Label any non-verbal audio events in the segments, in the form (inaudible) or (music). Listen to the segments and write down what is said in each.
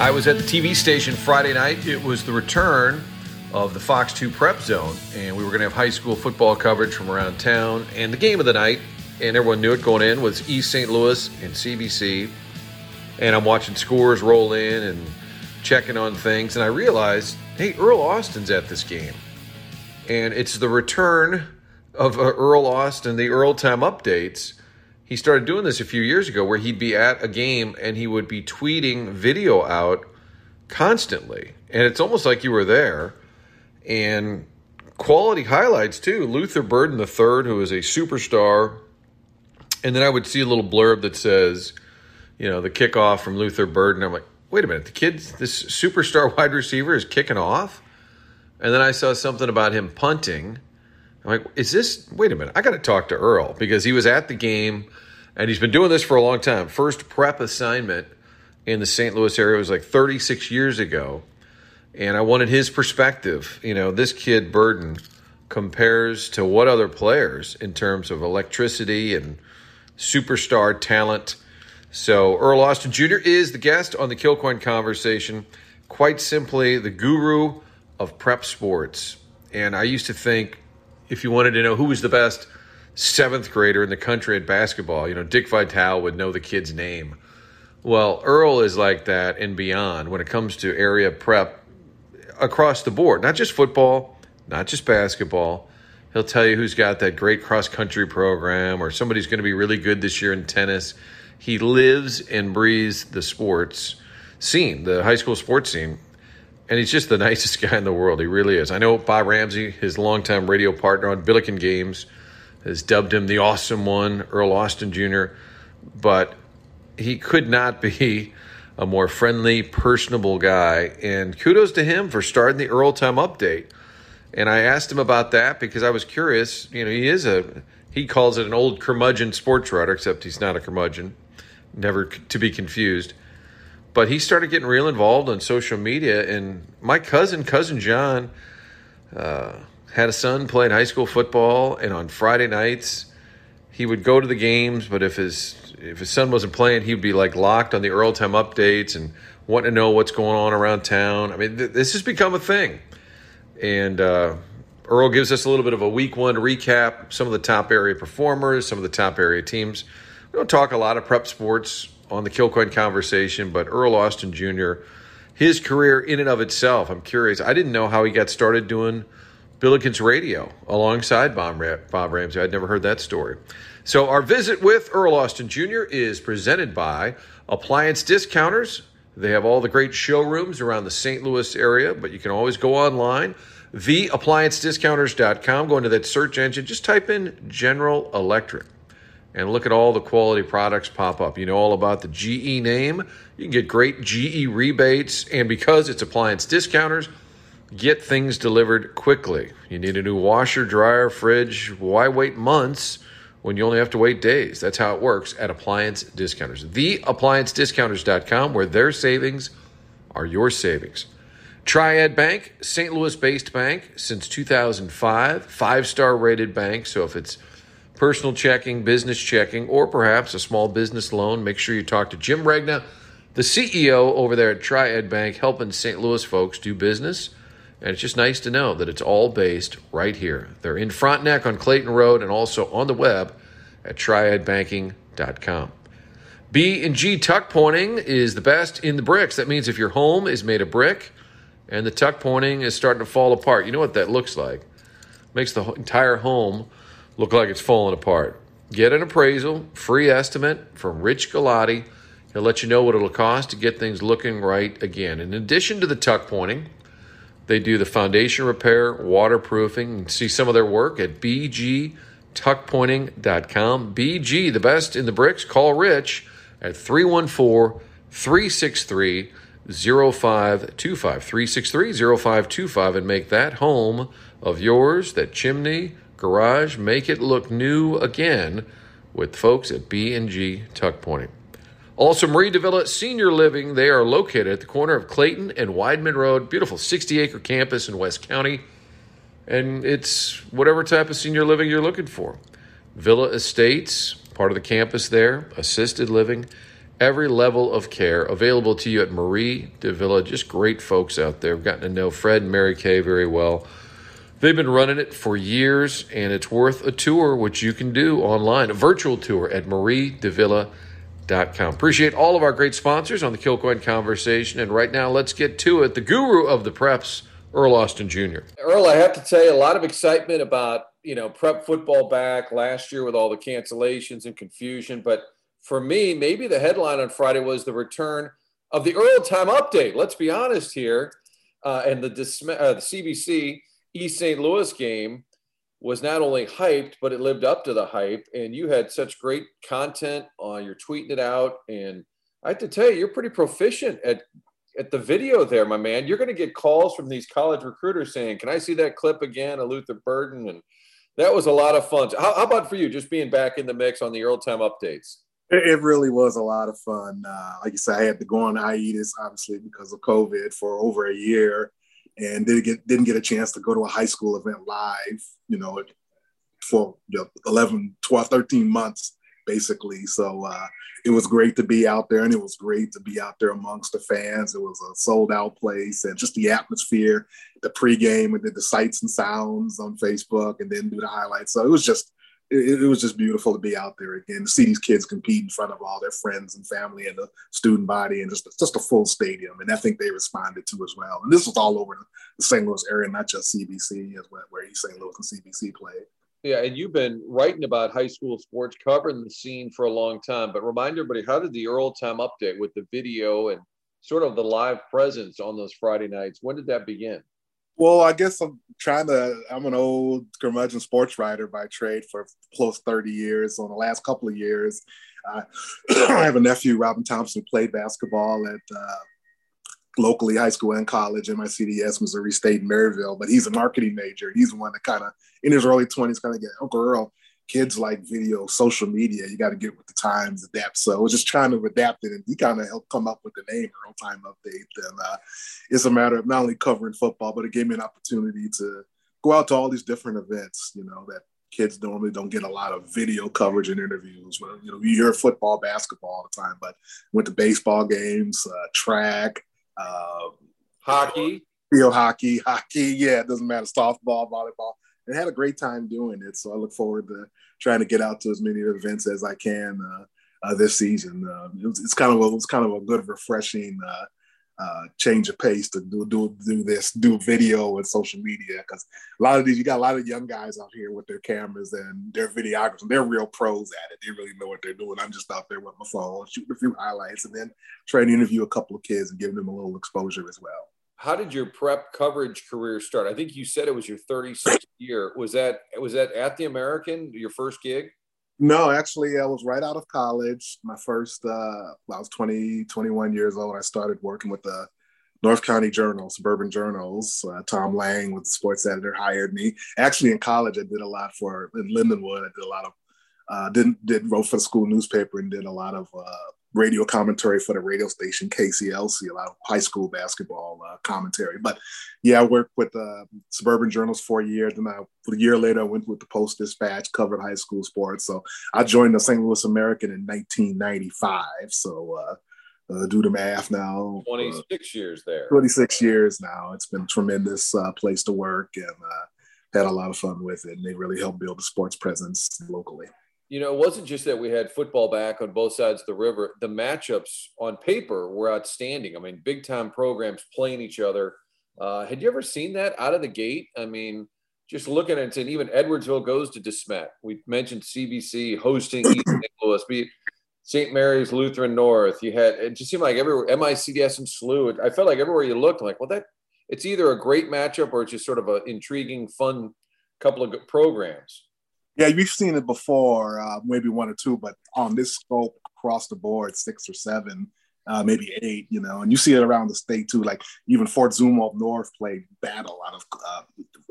I was at the TV station Friday night. It was the return of the Fox 2 Prep Zone, and we were going to have high school football coverage from around town. And the game of the night, and everyone knew it going in, was East St. Louis and CBC. And I'm watching scores roll in and checking on things, and I realized, hey, Earl Austin's at this game. And it's the return of uh, Earl Austin, the Earl Time updates. He started doing this a few years ago where he'd be at a game and he would be tweeting video out constantly. And it's almost like you were there. And quality highlights too. Luther Burden III, who is a superstar. And then I would see a little blurb that says, you know, the kickoff from Luther Burden. I'm like, wait a minute, the kid, this superstar (laughs) wide receiver is kicking off? And then I saw something about him punting. I'm like, is this, wait a minute, I got to talk to Earl because he was at the game and he's been doing this for a long time. First prep assignment in the St. Louis area was like 36 years ago. And I wanted his perspective. You know, this kid, Burden, compares to what other players in terms of electricity and superstar talent. So, Earl Austin Jr. is the guest on the Kilcoyne Conversation. Quite simply, the guru of prep sports. And I used to think if you wanted to know who was the best seventh grader in the country at basketball, you know, Dick Vitale would know the kid's name. Well, Earl is like that and beyond when it comes to area prep across the board, not just football, not just basketball. He'll tell you who's got that great cross country program or somebody's going to be really good this year in tennis. He lives and breathes the sports scene, the high school sports scene and he's just the (laughs) nicest guy in the world. He really is. I know Bob Ramsey, his longtime radio partner on Billiken Games, has dubbed him the awesome one, Earl Austin Jr., but he could not be a more friendly, personable guy. And kudos to him for starting the Earl Time update. And I asked him about that because I was curious. You know, he is a, he calls it an old curmudgeon sports writer, except he's not a curmudgeon, never to be confused but he started getting real involved on social media. And my cousin, cousin John, uh, had a son playing high school football, and on Friday nights he would go to the games. But if his if his son wasn't playing, he'd be like locked on the Earl Time updates and wanting to know what's going on around town. I mean, th- this has become a thing, and. Uh, Earl gives us a little bit of a week one recap, some of the top area performers, some of the top area teams. We don't talk a lot of prep sports on the Kilcoyne conversation, but Earl Austin Jr., his career in and of itself, I'm curious. I didn't know how he got started doing Billikens radio alongside Bob, Ramsey. I'd never heard that story. So, our visit with Earl Austin Jr. is presented by Appliance Discounters. They have all the great showrooms around the St. Louis area, but you can always go online, theappliancediscounters.com. Go into that search engine, just type in General Electric and look at all the quality products pop up. You know all about the GE name. You can get great GE rebates, and because it's appliance discounters, get things delivered quickly. You need a new washer, dryer, fridge. Why wait months when you only have to wait days? That's how it works at Appliance Discounters. TheApplianceDiscounters.com, where their savings are your savings. Triad Bank, St. Louis based bank since 2005, five star rated bank. So if it's personal checking, business checking, or perhaps a small business loan, make sure you talk to Jim Regna, the CEO over there at Triad Bank, helping St. Louis folks do business. And it's just nice to know that it's all based right here. They're in Frontenac on Clayton Road and also on the web at triadbanking.com. B and G tuck pointing is the best in the bricks. That means if your home is made of brick and the tuck pointing is starting to fall apart, you know what that looks like. Makes the entire home look like it's falling apart. Get an appraisal, free estimate from Rich Galati. He'll let you know what it'll cost to get things looking right again. In addition to the tuck pointing, they do the foundation repair, waterproofing, see some of their work at bgtuckpointing.com. BG, the best in the bricks. Call Rich at 314 363 0525. 363 0525 and make that home of yours, that chimney, garage, make it look new again with folks at B&G Tuck Pointing. Also, Marie de Villa Senior Living, they are located at the corner of Clayton and Weidman Road. Beautiful 60 acre campus in West County. And it's whatever type of senior living you're looking for. Villa Estates, part of the campus there, assisted living, every level of care available to you at Marie de Villa. Just great folks out there. I've gotten to know Fred and Mary Kay very well. They've been running it for years, and it's worth a tour, which you can do online, a virtual tour at mariedevilla.com. Appreciate all of our great sponsors on the Kilcoyne Conversation. And right now, let's get to it. The guru of the preps, Earl Austin Jr. Earl, I have to tell you, a lot of excitement about, you know, prep football back last year with all the cancellations and confusion. But for me, maybe the headline on Friday was the return of the Earl Time update. Let's be honest here. Uh, and the, uh, the CBC East St. Louis game was not only hyped, but it lived up to the hype. And you had such great content. Uh, you're tweeting it out, and I have to tell you, you're pretty proficient at at the video there, my man. You're going to get calls from these college recruiters saying, "Can I see that clip again?" Of Luther Burden, and that was a lot of fun. How, how about for you, just being back in the mix on the Earl Time updates? It really was a lot of fun. Uh, like you said, I had to go on hiatus, obviously, because of COVID for over a year and didn't get didn't get a chance to go to a high school event live, you know, for you know, 11, 12, 13 months basically. So uh, it was great to be out there, and it was great to be out there amongst the fans. It was a sold out place, and just the atmosphere, the pregame, and did the sights and sounds on Facebook, and then do the highlights. So it was just it, it, was just beautiful to be out there again to see these kids compete in front of all their friends and family and the student body and just just a full stadium. And I think they responded to as well. And this was all over the St. Louis area, not just CBC, as well, where East St. Louis and CBC played. Yeah, and you've been writing about high school sports, covering the scene for a long time. But remind everybody, how did the Earl Time update with the video and sort of the live presence on those Friday nights? When did that begin? Well, I guess I'm trying to. I'm an old curmudgeon sports writer by trade for close 30 years. On the last couple of years, uh, (clears throat) I have a nephew, Robin Thompson, who played basketball at uh, locally high school and college, MICDS, Missouri State, Maryville. But he's a marketing major. He's the one that kind of, in his early 20s, kind of get Uncle Earl kids like video, social media. You got to get with the times, adapt. So I was just trying to adapt it, and he kind of helped come up with the name Real Time Update. And uh, it's a matter of not only covering football, but it gave me an opportunity to go out to all these different events. You know that kids normally don't get a lot of video coverage and interviews. Well, you know, you hear football, basketball all the time, but went to baseball games, uh, track, uh, hockey, field hockey, hockey. Yeah, it doesn't matter. Softball, volleyball and had a great time doing it. So I look forward to trying to get out to as many events as I can uh, uh, this season. Uh, it was, it's kind of a, it's kind of a good, refreshing uh, uh, change of pace to do do do this, do video and social media because a lot of these you got a lot of young guys out here with their cameras and their videographers. And they're real pros at it. They really know what they're doing. I'm just out there with my phone, shooting a few highlights, and then trying to interview a couple of kids and giving them a little exposure as well how did your prep coverage career start? I think you said it was your 36th year. Was that was that at the American, your first gig? No, actually, I was right out of college. My first, uh, I was 20, 21 years old. I started working with the North County Journal, Suburban Journals. Uh, Tom Lang, with the sports editor, hired me. Actually, in college, I did a lot for in Lindenwood. I did a lot of, uh, didn't did wrote for the school newspaper and did a lot of uh, radio commentary for the radio station KCLC, a lot of high school basketball uh, commentary. But yeah, I worked with uh, Suburban Journals for a year. Then I, a year later, I went with the Post Dispatch, covered high school sports. So I joined the St. Louis American in 1995. So uh, uh, do the math now. Uh, 26 years there. 26 years now. It's been a tremendous uh, place to work and uh, had a lot of fun with it. And they really helped build a sports presence locally you know, it wasn't just that we had football back on both sides of the river. The matchups on paper were outstanding. I mean, big time programs playing each other. Uh, had you ever seen that out of the gate? I mean, just looking at it, and even Edwardsville goes to DeSmet. We mentioned CBC hosting East (clears throat) St. Louis, be St. Mary's Lutheran North. You had it just seemed like everywhere MICDS and SLU. I felt like everywhere you looked, like, well, that it's either a great matchup or it's just sort of an intriguing, fun couple of programs. Yeah, you've seen it before, uh, maybe one or two, but on this scope across the board, six or seven, uh, maybe eight, you know, and you see it around the state too. Like even Fort Zumwalt North played battle out of uh,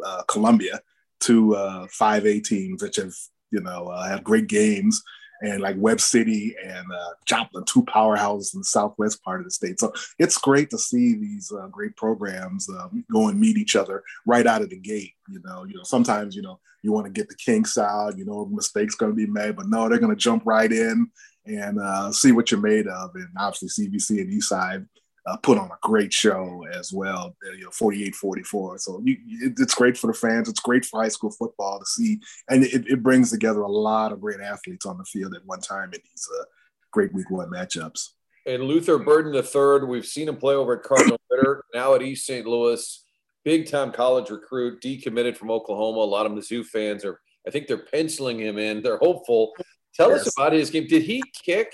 uh Columbia to uh, five A teams, which have you know uh, had great games. And like Webb City and uh, Joplin, two powerhouses in the southwest part of the state. So it's great to see these uh, great programs um, go and meet each other right out of the gate. You know, you know, sometimes you know you want to get the kinks out. You know, mistakes going to be made, but no, they're going to jump right in and uh, see what you're made of. And obviously, CBC and Eastside uh, put on a great show as well, uh, you know, 48 44. So you, it, it's great for the fans. It's great for high school football to see. And it, it, brings together a lot of great athletes on the field at one time in these uh, great week one matchups. And Luther Burden III, we've seen him play over at Cardinal (coughs) Ritter, now at East St. Louis. Big time college recruit, decommitted from Oklahoma. A lot of Mizzou fans are, I think they're penciling him in. They're hopeful. Tell yes. us about his game. Did he kick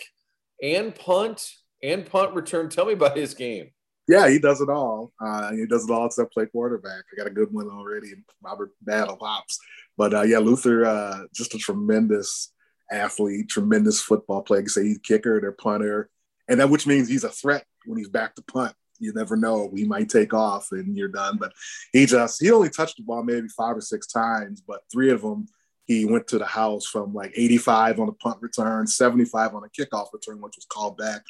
and punt and punt return. Tell me about his game. Yeah, he does it all. Uh, he does it all except play quarterback. I got a good one already, Robert Battle Pops. But uh, yeah, Luther, uh, just a tremendous athlete, tremendous football player. You say he's kicker, their punter, and that which means he's a threat when he's back to punt. You never know; he might take off and you're done. But he just he only touched the ball maybe five or six times, but three of them he went to the house from like 85 on the punt return, 75 on a kickoff return, which was called back,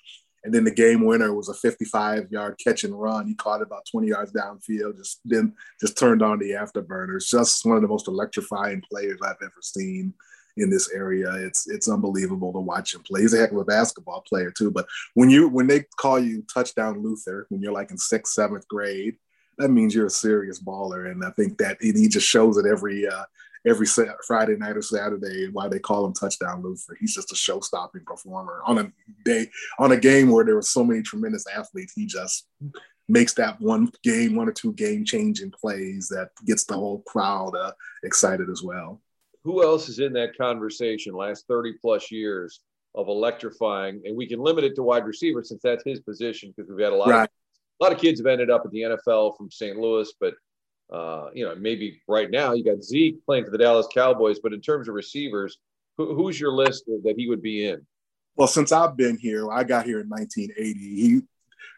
and then the game winner was a 55 yard catch and run. He caught it about 20 yards downfield, just then just turned on the afterburners. Just one of the most electrifying players I've ever seen in this area. It's it's unbelievable to watch him play. He's a heck of a basketball player too. But when you when they call you touchdown Luther, when you're like in sixth, seventh grade, that means you're a serious baller. And I think that he just shows it every uh, every Friday night or Saturday. Why they call him Touchdown Luther? He's just a show-stopping performer on a day on a game where there were so many tremendous athletes. He just makes that one game, one or two game-changing plays that gets the whole crowd uh, excited as well. Who else is in that conversation? Last thirty plus years of electrifying, and we can limit it to wide receiver since that's his position because we've had a lot. Right. Of, a lot of kids have ended up at the NFL from St. Louis, but uh, you know, maybe right now you got Zeke playing for the Dallas Cowboys, but in terms of receivers, who, who's your list that he would be in? Well, since I've been here, I got here in 1980. He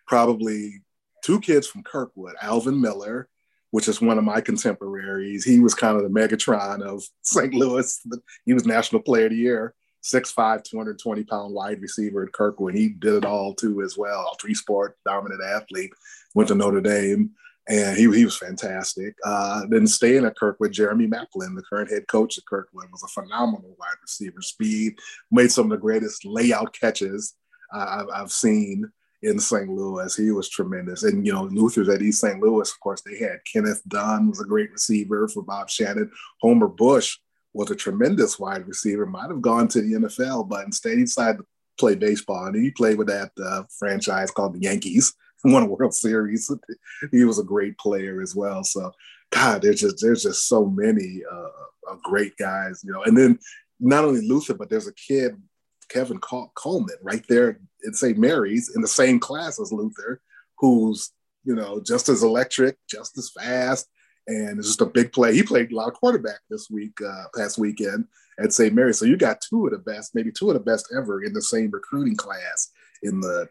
probably two kids from Kirkwood, Alvin Miller, which is one of my contemporaries. He was kind of the Megatron of (laughs) St. Louis. He was National Player of the Year. 6'5, 220 pound wide receiver at Kirkwood. He did it all too as well. Three sport dominant athlete. Went to Notre Dame and he, he was fantastic. Uh, then staying at Kirkwood, Jeremy Maclin, the current head coach at Kirkwood, was a phenomenal wide receiver. Speed, made some of the greatest layout catches uh, I've, I've, seen in St. Louis. He was tremendous. And, you know, Luther's at East St. Louis, of course, they had Kenneth Dunn was a great receiver for Bob Shannon. Homer Bush was a tremendous wide receiver, might have gone to the NFL, but instead he decided to play baseball. And he played with that uh, franchise called the Yankees (laughs) won a World Series. (laughs) he was a great player as well. So, God, there's just there's just so many uh, great guys, you know. And then not only Luther, but there's a kid, Kevin Coleman, right there at St. Mary's in the same class as Luther, who's you know just as electric, just as fast, and it's just a big play. He played a lot of quarterback this week, uh, past weekend at St. Mary's. So you got two of the best, maybe two of the best ever in the same recruiting class in the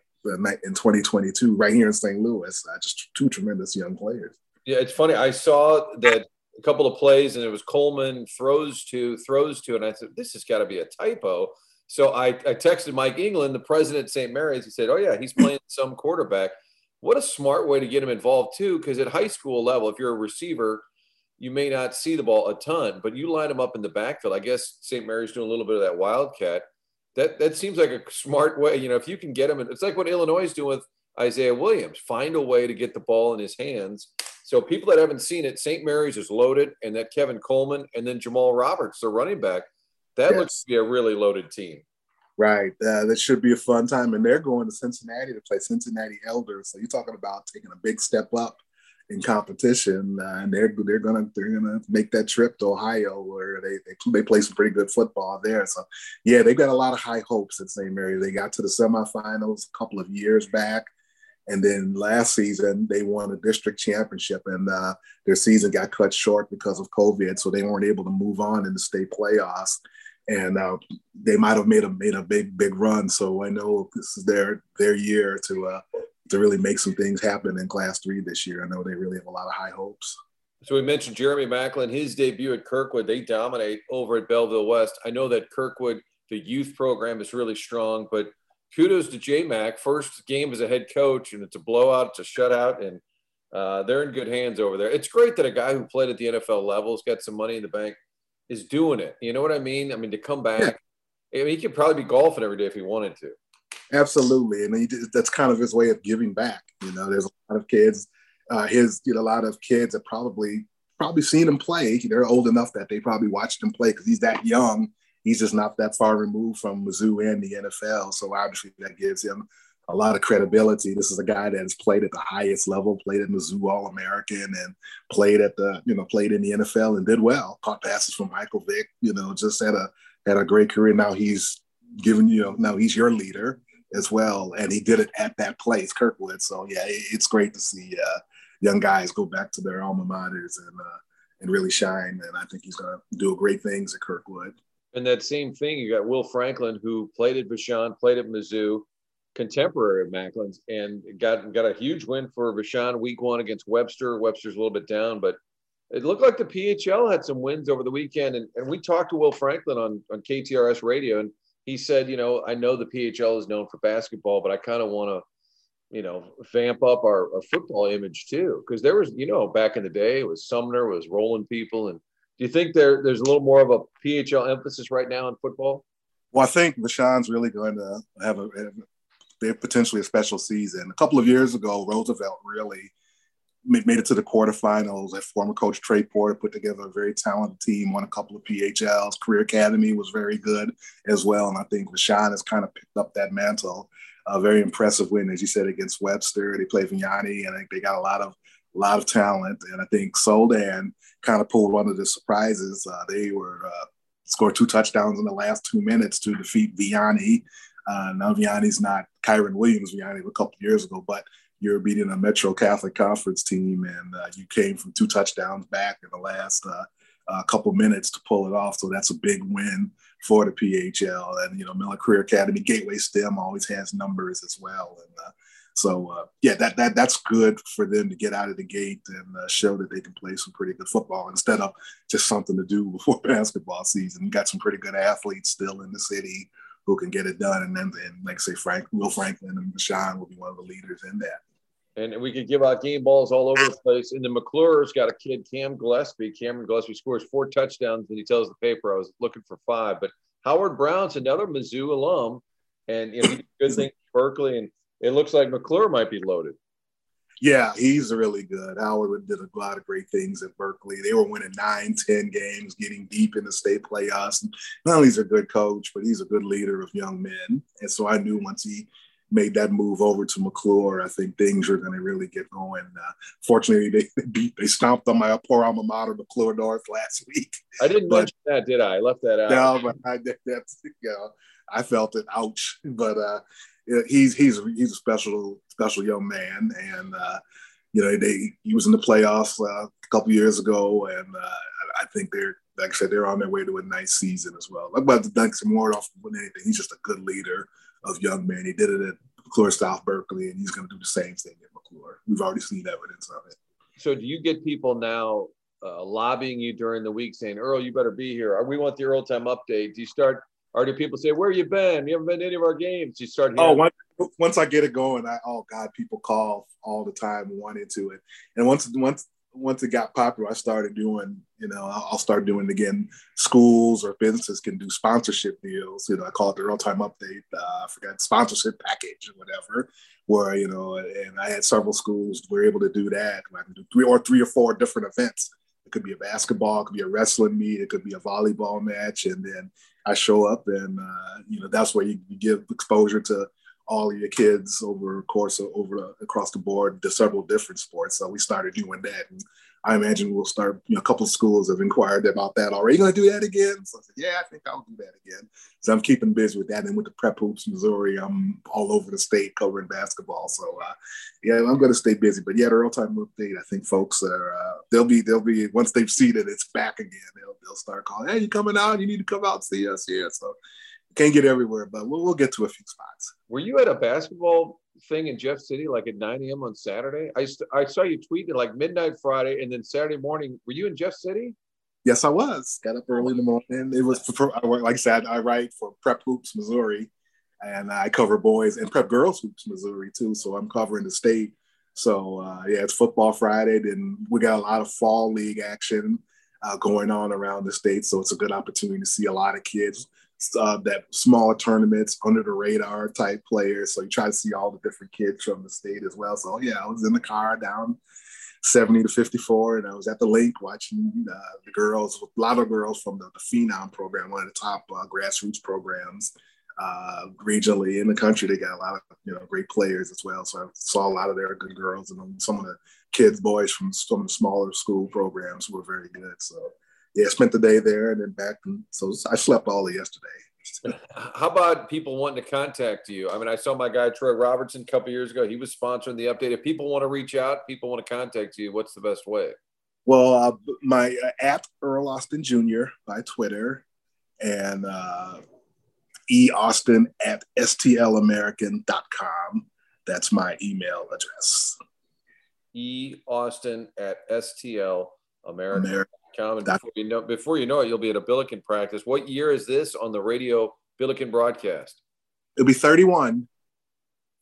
in 2022 right here in St. Louis. Uh, just two tremendous young players. Yeah, it's funny. I saw that a couple of plays, and it was Coleman throws to, throws to, and I said, this has got to be a typo. So I, I texted Mike England, the president of St. Mary's. He said, oh, yeah, he's playing some quarterback. What a smart way to get him involved, too, because at high school level, if you're a receiver, you may not see the ball a ton, but you line him up in the backfield. I guess St. Mary's doing a little bit of that wildcat that that seems like a smart way. You know, if you can get him, it's like what Illinois is doing with Isaiah Williams. Find a way to get the ball in his hands. So people that haven't seen it, St. Mary's is loaded, and that Kevin Coleman and then Jamal Roberts, the running back, that yes. looks to be a really loaded team. Right. Uh, that should be a fun time. And they're going to Cincinnati to play Cincinnati Elders. So you're talking about taking a big step up in competition, uh, and they're they're gonna they're gonna make that trip to Ohio where they, they they play some pretty good football there. So yeah, they've got a lot of high hopes at St. Mary. They got to the semifinals a couple of years back, and then last season they won a district championship, and uh, their season got cut short because of COVID, so they weren't able to move on in the state playoffs. And uh, they might have made a made a big big run. So I know this is their their year to uh, to really make some things happen in Class Three this year. I know they really have a lot of high hopes. So we mentioned Jeremy Maclin, his debut at Kirkwood. They dominate over at Belleville West. I know that Kirkwood The youth program is really strong, but kudos to J Mac. First game as a head coach, and it's a blowout, it's a shutout, and uh, they're in good hands over there. It's great that a guy who played at the NFL level has got some money in the bank is doing it. You know what I mean? I mean, to come back, I mean, he could probably be golfing every day if he wanted to. Absolutely, and he, that's kind of his way of giving back. You know, there's a lot of kids, uh, his you know, a lot of kids have probably probably seen him play. They're old enough that they probably watched him play because he's that young. He's just not that far removed from Mizzou and the NFL, so obviously that gives him a lot of credibility. This is a guy that has played at the highest level, played at Mizzou All American, and played at the you know played in the NFL and did well. Caught passes from Michael Vick. You know, just had a had a great career. Now he's given you know now he's your leader as well, and he did it at that place, Kirkwood. So yeah, it's great to see uh, young guys go back to their alma maters and uh, and really shine. And I think he's going to do great things at Kirkwood. And that same thing, you got Will Franklin, who played at Vashon, played at Mizzou, contemporary of Maclin's, and got got a huge win for Vashon week one against Webster. Webster's a little bit down, but it looked like the PHL had some wins over the weekend. And, and we talked to Will Franklin on, on KTRS radio, and he said, you know, I know the PHL is known for basketball, but I kind of want to, you know, vamp up our, our football image too. Because there was, you know, back in the day, it was Sumner was rolling people. And do you think there there's a little more of a PHL emphasis right now in football? Well, I think Vashon's really going to have a, have potentially a special season. A couple of years ago, Roosevelt really made it to the quarterfinals. That former coach Trey Porter put together a very talented team, won a couple of PHLs. Career Academy was very good as well. And I think Vashon has kind of picked up that mantle. A very impressive win, as you said, against Webster. They played Vianney, and I think they got a lot of a lot of talent. And I think Soldan kind of pulled one of the surprises. Uh, they were uh, scored two touchdowns in the last two minutes to defeat Vianney. Uh, now Vianney's not Kyren Williams Vianney a couple years ago, but you're beating a Metro Catholic Conference team, and uh, you came from two touchdowns back in the last uh, uh, couple minutes to pull it off. So that's a big win for the PHL. And you know, Miller Career Academy, Gateway STEM always has numbers as well, and uh, so uh, yeah, that that that's good for them to get out of the gate and show that they can play some pretty good football instead of just something to do (laughs) before basketball season. You got some pretty good athletes still in the city who can get it done. And then, and like say, Frank, Will Franklin and Vashon will be one of the leaders in that. And we could give out game balls all over the place. And the McCluer's got a kid, Cam Gillespie. Cameron Gillespie scores four touchdowns, and he tells the paper I was looking for five. But Howard Brown's another Mizzou alum, and you know, he did good (clears throat) things Berkeley, and it looks like McCluer might be loaded. Yeah, he's really good. Howard did a lot of great things at Berkeley. They were winning nine, ten games, getting deep in the state playoffs. And not only is a good coach, but he's a good leader of young men. And so I knew once he made that move over to McCluer, I think things are going to really get going. Uh, fortunately, they beat, they stomped on my poor alma mater, McCluer North, last week. I didn't but, mention that, did I? I left that out. No, but I that's you know, I felt it. Ouch! But uh, he's he's he's a special special young man, and uh, you know they he was in the playoffs uh, a couple years ago, and uh, I think they're like I said they're on their way to a nice season as well. I'm about to thank some more off than anything. He's just a good leader of young men. He did it at McCluer South Berkeley, and he's going to do the same thing at McCluer. We've already seen evidence of it. So, do you get people now uh, lobbying you during the week saying, "Earl, you better be here"? We want the Earl time update. Do you start or do people say, "Where you been? You haven't been to any of our games." You start. Hearing- oh, once, once I get it going, I oh god, people call all the time wanting to it, and once once once it got popular, I started doing. You know, I'll start doing again. Schools or businesses can do sponsorship deals. You know, I call it the real time update. Uh, I forgot sponsorship package or whatever. Where you know, and I had several schools were able to do that. I can do three or three or four different events. It could be a basketball, it could be a wrestling meet, it could be a volleyball match, and then I show up, and uh, you know that's where you, you, give exposure to all of your kids over course of, over across the board to several different sports. So we started doing that, and I imagine we'll start. You know, a couple of schools have inquired about that already. Going to do that again? So I said, yeah, I think I'll do that again. So I'm keeping busy with that, and with the prep hoops Missouri, I'm all over the state covering basketball. So uh, yeah, I'm going to stay busy. But yeah, the real time update. I think folks are uh, they'll be they'll be once they've seen it, it's back again. They'll they'll start calling. Hey, you coming out? You need to come out and see us here. So can't get everywhere, but we'll, we'll get to a few spots. Were you at a basketball thing in Jeff City like at 9 a.m. on Saturday? I, st- I saw you tweet at like midnight Friday and then Saturday morning. Were you in Jeff City? Yes, I was. Got up early in the morning. It was for, like I said, I write for Prep Hoops Missouri, and I cover boys and Prep Girls Hoops Missouri too. So I'm covering the state. So uh, yeah, it's Football Friday, and we got a lot of fall league action uh, going on around the state. So it's a good opportunity to see a lot of kids uh, that small tournaments, under the radar type players. So you try to see all the different kids from the state as well. So yeah, I was in the car down 70 to 54, and I was at the link watching uh, the girls, a lot of girls from the, the Phenom program, one of the top uh, grassroots programs uh, regionally in the country. They got a lot of you know great players as well. So I saw a lot of their good girls, and some of the kids, boys from some of the smaller school programs were very good. So yeah, spent the day there and then back. And so I slept all of yesterday. (laughs) How about people wanting to contact you? I mean, I saw my guy Troy Robertson a couple years ago. He was sponsoring the update. If people want to reach out, people want to contact you, what's the best way? Well, uh, my uh, at Earl Austin Jr. by Twitter and uh, E Austin at stlamerican.com. That's my email address. E Austin at stlamerican.com. And before you know, before you know it, you'll be at a Billiken practice. What year is this on the radio Billiken broadcast? It'll be 31.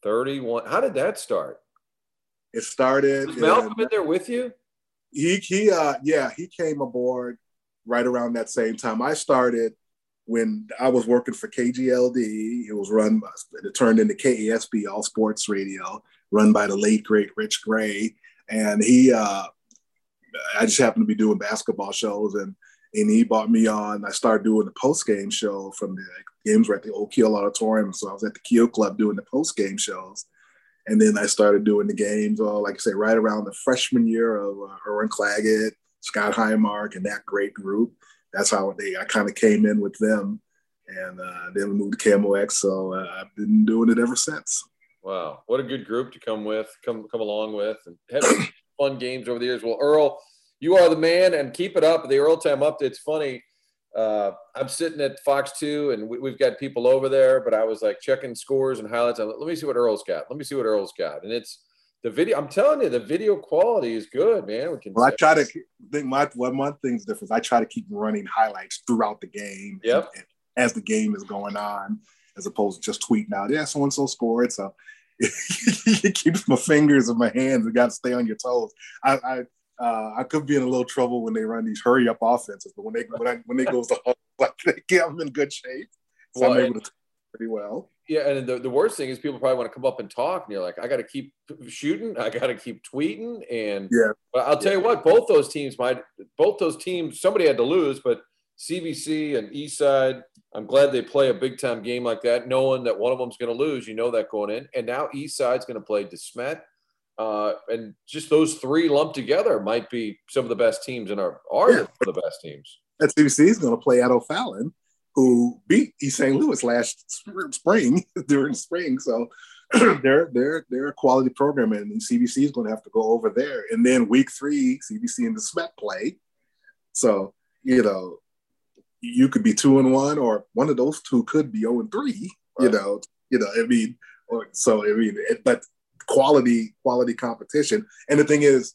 31. How did that start? It started. Was Malcolm in, in there with you? He he uh yeah, he came aboard right around that same time. I started when I was working for KGLD. It was run by, it turned into KASB All Sports Radio, run by the late great Rich Gray. And he uh I just happened to be doing basketball shows and and he bought me on. I started doing the post game show from the games were at the Old Auditorium. So I was at the Kiel Club doing the post game shows. And then I started doing the games, all like I say, right around the freshman year of uh, Erwin Claggett, Scott Highmark, and that great group. That's how they I kind of came in with them. And uh, then moved to KMOX. So uh, I've been doing it ever since. Wow. What a good group to come with, come come along with, and have fun games over the years. Well, Earl, you are the man, and keep it up. The Earl Time update's funny. Uh, I'm sitting at Fox 2 and we, have got people over there, but I was like checking scores and highlights. Like, let me see what Earl's got. Let me see what Earl's got. And it's the video. I'm telling you, the video quality is good, man. We can. Well, I try to think my one one thing's different. I try to keep running highlights throughout the game. Yep. And, and as the game is going on, as opposed to just tweeting out, yeah, so and so scored. So (laughs) it keeps my fingers and my hands. You got to stay on your toes. I, I uh, I could be in a little trouble when they run these hurry up offenses, but when they when, I, when they goes to (laughs) like they get them in good shape, so well, I'm able to pretty well. Yeah, and the, the worst thing is people probably want to come up and talk, and you're like, I got to keep shooting, I got to keep tweeting, and yeah. But I'll tell yeah. you what, both those teams might, both those teams, somebody had to lose, but CBC and Eastside I'm glad they play a big time game like that, knowing that one of them's going to lose. You know that going in, and now East Side's going to play DeSmet, uh, and just those three lumped together might be some of the best teams in our are yeah. the best teams. And CBC is going to play at O'Fallon, who beat East St. Louis last spring (laughs) during spring. So (clears throat) they're they're they're a quality program, and CBC is going to have to go over there. And then week three, CBC and DeSmet play. So you know you could be two and one, or one of those two could be zero oh and three. Right. You know, you know. I mean, or, so I mean, it, but quality quality competition. And the thing is,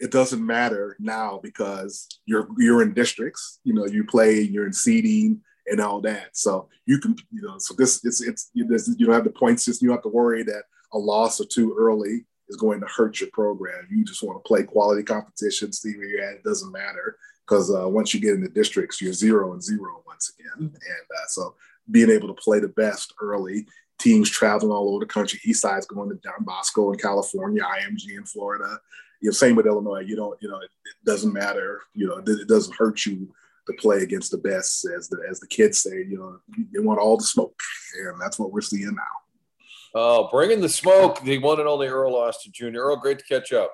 it doesn't matter now because you're you're in districts. You know, you play, you're in seeding and all that. So you can, you know, so this it's it's you, you don't have the point system. You don't have to worry that a loss or two early is going to hurt your program. You just want to play quality competition, see where you're at. It doesn't matter because uh, once you get into districts, you're zero and zero once again. And uh, so being able to play the best early, teams traveling all over the country. East Side's going to Don Bosco in California, IMG in Florida. You know, same with Illinois. You don't, you know, it, it doesn't matter. You know, it, it, doesn't hurt you to play against the best, as the as the kids say. You know, they want all the smoke, and that's what we're seeing now. Oh, bringing the smoke, the one and only Earl Austin Jr. Earl, great to catch up.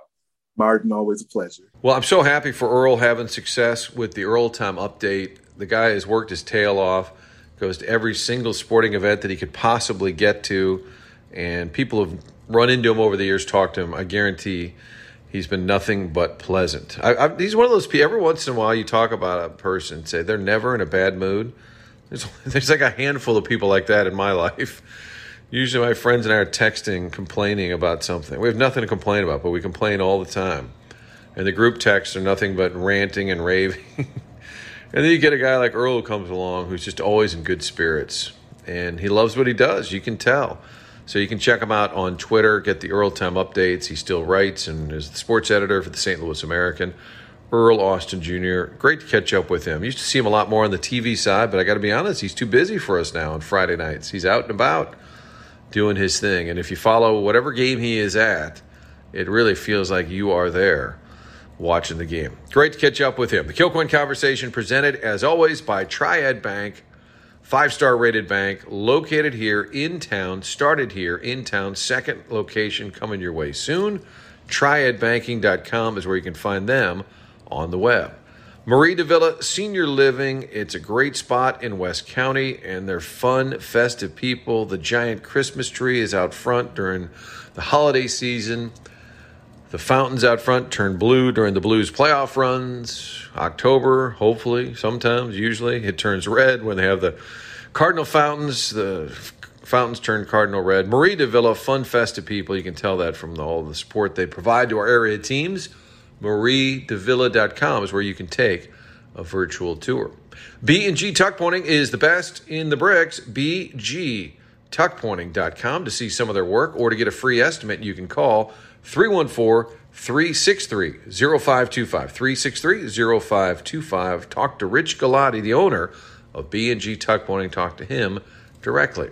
Martin, always a pleasure. Well, I'm so happy for Earl having success with the Earl Time update. The guy has worked his tail off, goes to every single sporting event that he could possibly get to, and people have run into him over the years, talked to him. I guarantee he's been nothing but pleasant. I, I, he's one of those people. Every once in a while, you talk about a person, say they're never in a bad mood. There's, (laughs) there's like a handful of people like that in my life. Usually, my friends and I are texting, complaining about something. We have nothing to complain about, but we complain all the time. And the group texts are nothing but ranting and raving. (laughs) And then you get a guy like Earl who comes along who's just always in good spirits. And he loves what he does. You can tell. So you can check him out on Twitter, get the Earl Time updates. He still writes and is the sports editor for the St. Louis American. Earl Austin Jr. Great to catch up with him. Used to see him a lot more on the TV side, but I got to be honest, he's too busy for us now on Friday nights. He's out and about doing his thing. And if you follow whatever game he is at, it really feels like you are there watching the game. Great to catch up with him. The Kilcoyne Conversation presented, as always, by Triad Bank, five star rated bank, located here in town, started here in town, second location coming your way soon. TriadBanking.com is where you can find them on the web. Mari de Villa Senior Living, it's a great spot in West County, and they're fun, festive people. The giant Christmas tree is out front during the holiday season. The fountains out front turn blue during the Blues playoff runs. October, hopefully, sometimes, usually, it turns red when they have the Cardinal fountains. The fountains turn cardinal red. Marie de Villa, fun, festive people. You can tell that from all the support they provide to our area teams. MarieDeVilla.com is where you can take a virtual tour. B&G Tuck Pointing is the best in the bricks. BG to see some of their work or to get a free estimate. You can call 314 363 0525. 363 0525. Talk to Rich Galati, the owner of B&G Tuck Pointing. Talk to him directly.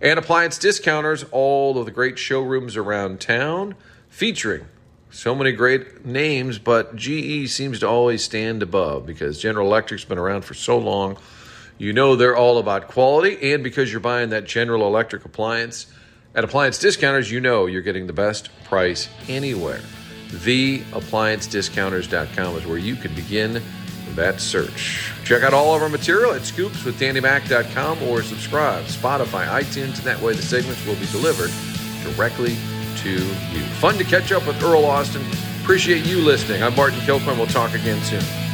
And appliance discounters, all of the great showrooms around town featuring so many great names, but GE seems to always stand above because General Electric's been around for so long. You know they're all about quality, and because you're buying that General Electric appliance at Appliance Discounters, you know you're getting the best price anywhere. TheApplianceDiscounters.com is where you can begin that search. Check out all of our material at scoopswithdannymac.com or subscribe, Spotify, iTunes, and that way the segments will be delivered directly to you. Fun to catch up with Earl Austin. Appreciate you listening. I'm Martin Kilcoyne. We'll talk again soon.